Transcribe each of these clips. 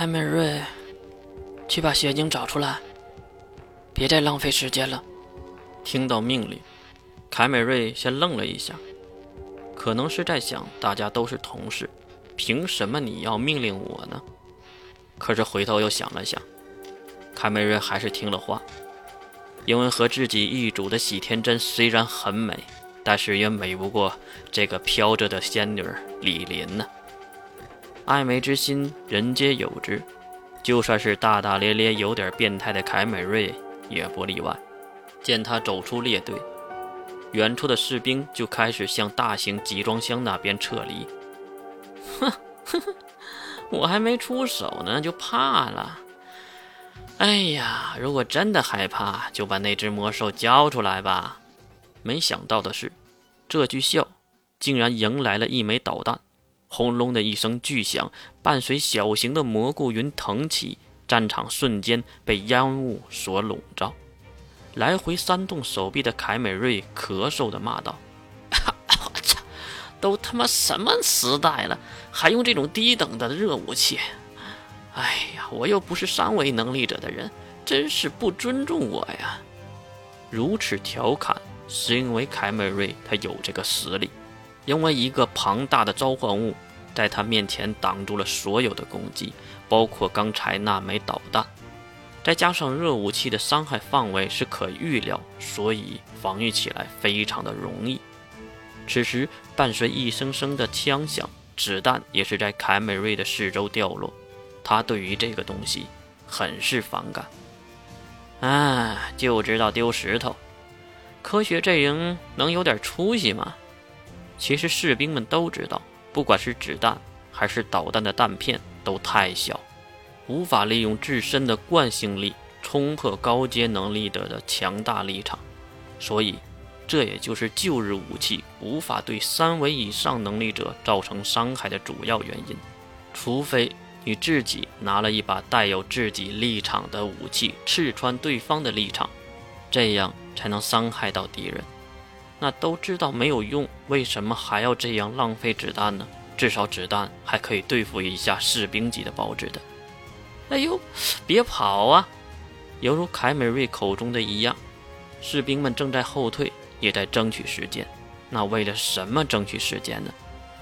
凯美瑞，去把血晶找出来，别再浪费时间了。听到命令，凯美瑞先愣了一下，可能是在想大家都是同事，凭什么你要命令我呢？可是回头又想了想，凯美瑞还是听了话，因为和自己一组的喜天真虽然很美，但是也美不过这个飘着的仙女李林呢。爱美之心，人皆有之，就算是大大咧咧、有点变态的凯美瑞也不例外。见他走出列队，远处的士兵就开始向大型集装箱那边撤离。哼哼，我还没出手呢，就怕了。哎呀，如果真的害怕，就把那只魔兽交出来吧。没想到的是，这句笑竟然迎来了一枚导弹。轰隆的一声巨响，伴随小型的蘑菇云腾起，战场瞬间被烟雾所笼罩。来回扇动手臂的凯美瑞咳嗽的骂道：“我操，都他妈什么时代了，还用这种低等的热武器？哎呀，我又不是三维能力者的人，真是不尊重我呀！”如此调侃，是因为凯美瑞他有这个实力。因为一个庞大的召唤物在他面前挡住了所有的攻击，包括刚才那枚导弹，再加上热武器的伤害范围是可预料，所以防御起来非常的容易。此时，伴随一声声的枪响，子弹也是在凯美瑞的四周掉落。他对于这个东西很是反感。哎，就知道丢石头，科学阵营能有点出息吗？其实士兵们都知道，不管是子弹还是导弹的弹片都太小，无法利用自身的惯性力冲破高阶能力者的强大立场，所以这也就是旧日武器无法对三维以上能力者造成伤害的主要原因。除非你自己拿了一把带有自己立场的武器刺穿对方的立场，这样才能伤害到敌人。那都知道没有用，为什么还要这样浪费子弹呢？至少子弹还可以对付一下士兵级的包子的。哎呦，别跑啊！犹如凯美瑞口中的一样，士兵们正在后退，也在争取时间。那为了什么争取时间呢？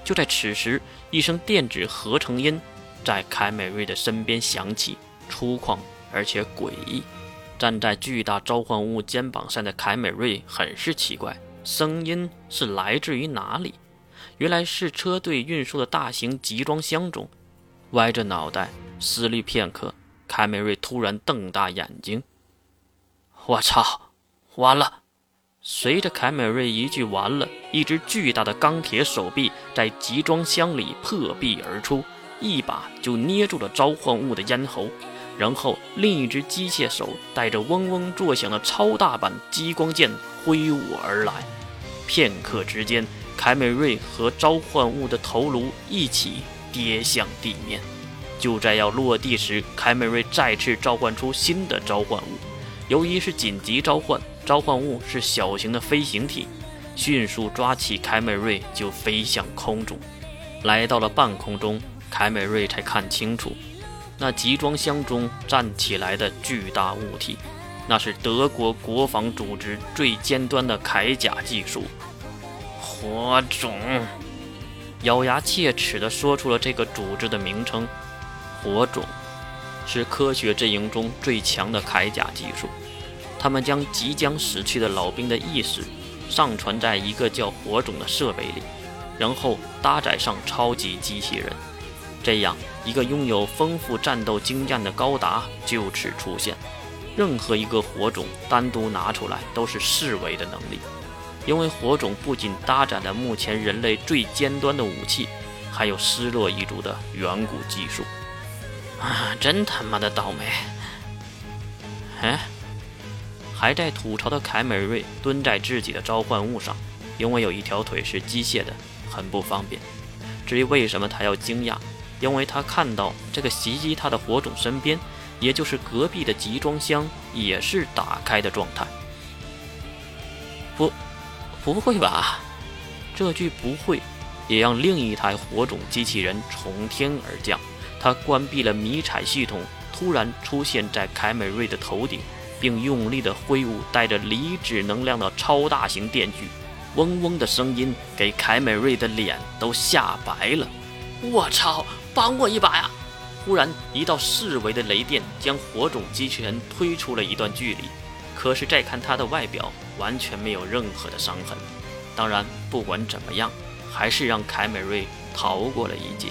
就在此时，一声电子合成音在凯美瑞的身边响起，粗犷而且诡异。站在巨大召唤物肩膀上的凯美瑞很是奇怪。声音是来自于哪里？原来是车队运输的大型集装箱中。歪着脑袋思虑片刻，凯美瑞突然瞪大眼睛：“我操，完了！”随着凯美瑞一句“完了”，一只巨大的钢铁手臂在集装箱里破壁而出，一把就捏住了召唤物的咽喉。然后，另一只机械手带着嗡嗡作响的超大版激光剑挥舞而来。片刻之间，凯美瑞和召唤物的头颅一起跌向地面。就在要落地时，凯美瑞再次召唤出新的召唤物。由于是紧急召唤，召唤物是小型的飞行体，迅速抓起凯美瑞就飞向空中。来到了半空中，凯美瑞才看清楚。那集装箱中站起来的巨大物体，那是德国国防组织最尖端的铠甲技术——火种。咬牙切齿地说出了这个组织的名称：火种，是科学阵营中最强的铠甲技术。他们将即将死去的老兵的意识上传在一个叫火种的设备里，然后搭载上超级机器人。这样，一个拥有丰富战斗经验的高达就此出现。任何一个火种单独拿出来都是四维的能力，因为火种不仅搭载了目前人类最尖端的武器，还有失落一族的远古技术。啊，真他妈的倒霉！哎，还在吐槽的凯美瑞蹲在自己的召唤物上，因为有一条腿是机械的，很不方便。至于为什么他要惊讶？因为他看到这个袭击他的火种身边，也就是隔壁的集装箱，也是打开的状态。不，不会吧？这句“不会”也让另一台火种机器人从天而降，他关闭了迷彩系统，突然出现在凯美瑞的头顶，并用力地挥舞带着离子能量的超大型电锯，嗡嗡的声音给凯美瑞的脸都吓白了。我操！帮我一把呀！忽然，一道四维的雷电将火种机器人推出了一段距离。可是再看他的外表，完全没有任何的伤痕。当然，不管怎么样，还是让凯美瑞逃过了一劫。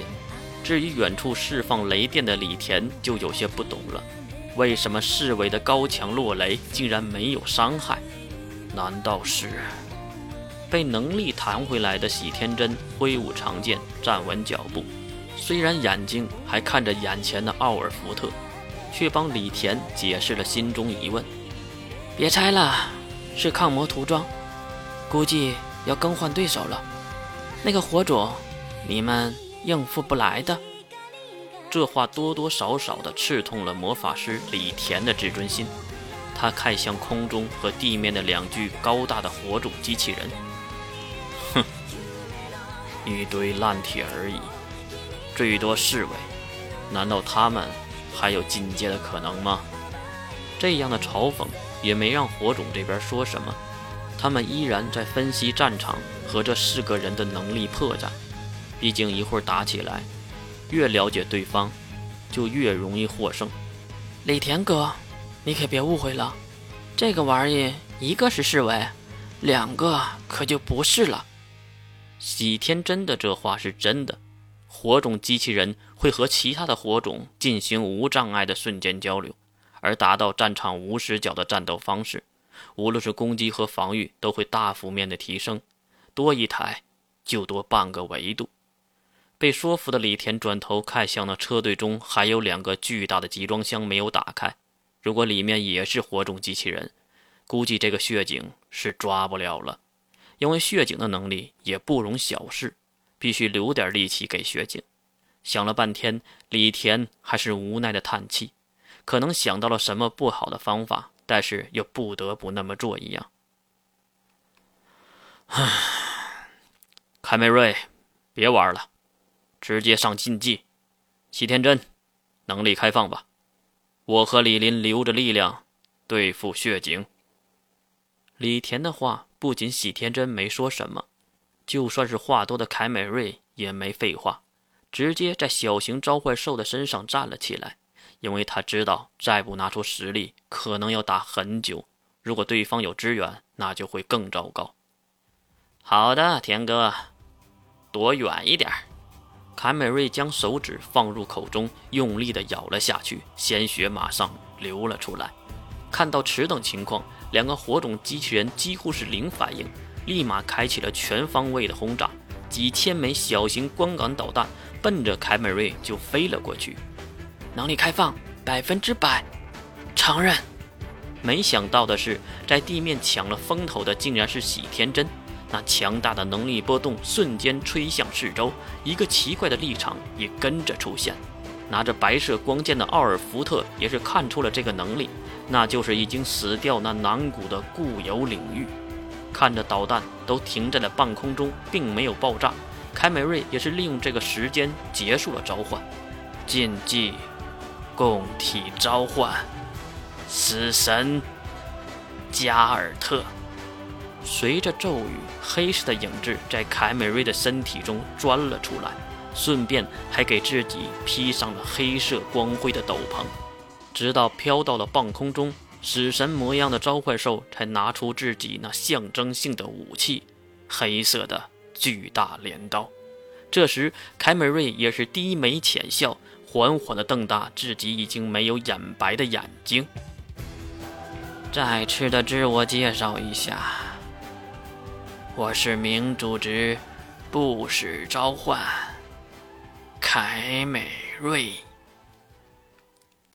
至于远处释放雷电的李田，就有些不懂了：为什么四维的高墙落雷竟然没有伤害？难道是被能力弹回来的喜天真挥舞长剑，站稳脚步？虽然眼睛还看着眼前的奥尔福特，却帮李田解释了心中疑问：别拆了，是抗魔涂装，估计要更换对手了。那个火种，你们应付不来的。这话多多少少的刺痛了魔法师李田的自尊心。他看向空中和地面的两具高大的火种机器人，哼，一堆烂铁而已。最多侍卫，难道他们还有进阶的可能吗？这样的嘲讽也没让火种这边说什么，他们依然在分析战场和这四个人的能力破绽。毕竟一会儿打起来，越了解对方，就越容易获胜。李田哥，你可别误会了，这个玩意一个是侍卫，两个可就不是了。喜天真的这话是真的。火种机器人会和其他的火种进行无障碍的瞬间交流，而达到战场无死角的战斗方式，无论是攻击和防御都会大幅面的提升。多一台就多半个维度。被说服的李田转头看向那车队中还有两个巨大的集装箱没有打开，如果里面也是火种机器人，估计这个血警是抓不了了，因为血警的能力也不容小视。必须留点力气给雪景。想了半天，李田还是无奈的叹气，可能想到了什么不好的方法，但是又不得不那么做一样。唉，凯美瑞，别玩了，直接上竞技。齐天真，能力开放吧。我和李林留着力量对付血井。李田的话，不仅喜天真没说什么。就算是话多的凯美瑞也没废话，直接在小型召唤兽的身上站了起来，因为他知道再不拿出实力，可能要打很久。如果对方有支援，那就会更糟糕。好的，田哥，躲远一点。凯美瑞将手指放入口中，用力地咬了下去，鲜血马上流了出来。看到此等情况，两个火种机器人几乎是零反应。立马开启了全方位的轰炸，几千枚小型光感导弹奔着凯美瑞就飞了过去。能力开放百分之百，承认。没想到的是，在地面抢了风头的竟然是喜天真。那强大的能力波动瞬间吹向四周，一个奇怪的立场也跟着出现。拿着白色光剑的奥尔福特也是看出了这个能力，那就是已经死掉那南谷的固有领域。看着导弹都停在了半空中，并没有爆炸，凯美瑞也是利用这个时间结束了召唤。禁忌，共体召唤，死神加尔特。随着咒语，黑色的影子在凯美瑞的身体中钻了出来，顺便还给自己披上了黑色光辉的斗篷，直到飘到了半空中。死神模样的召唤兽才拿出自己那象征性的武器——黑色的巨大镰刀。这时，凯美瑞也是低眉浅笑，缓缓地瞪大自己已经没有眼白的眼睛。再次的自我介绍一下，我是明组织不死召唤凯美瑞。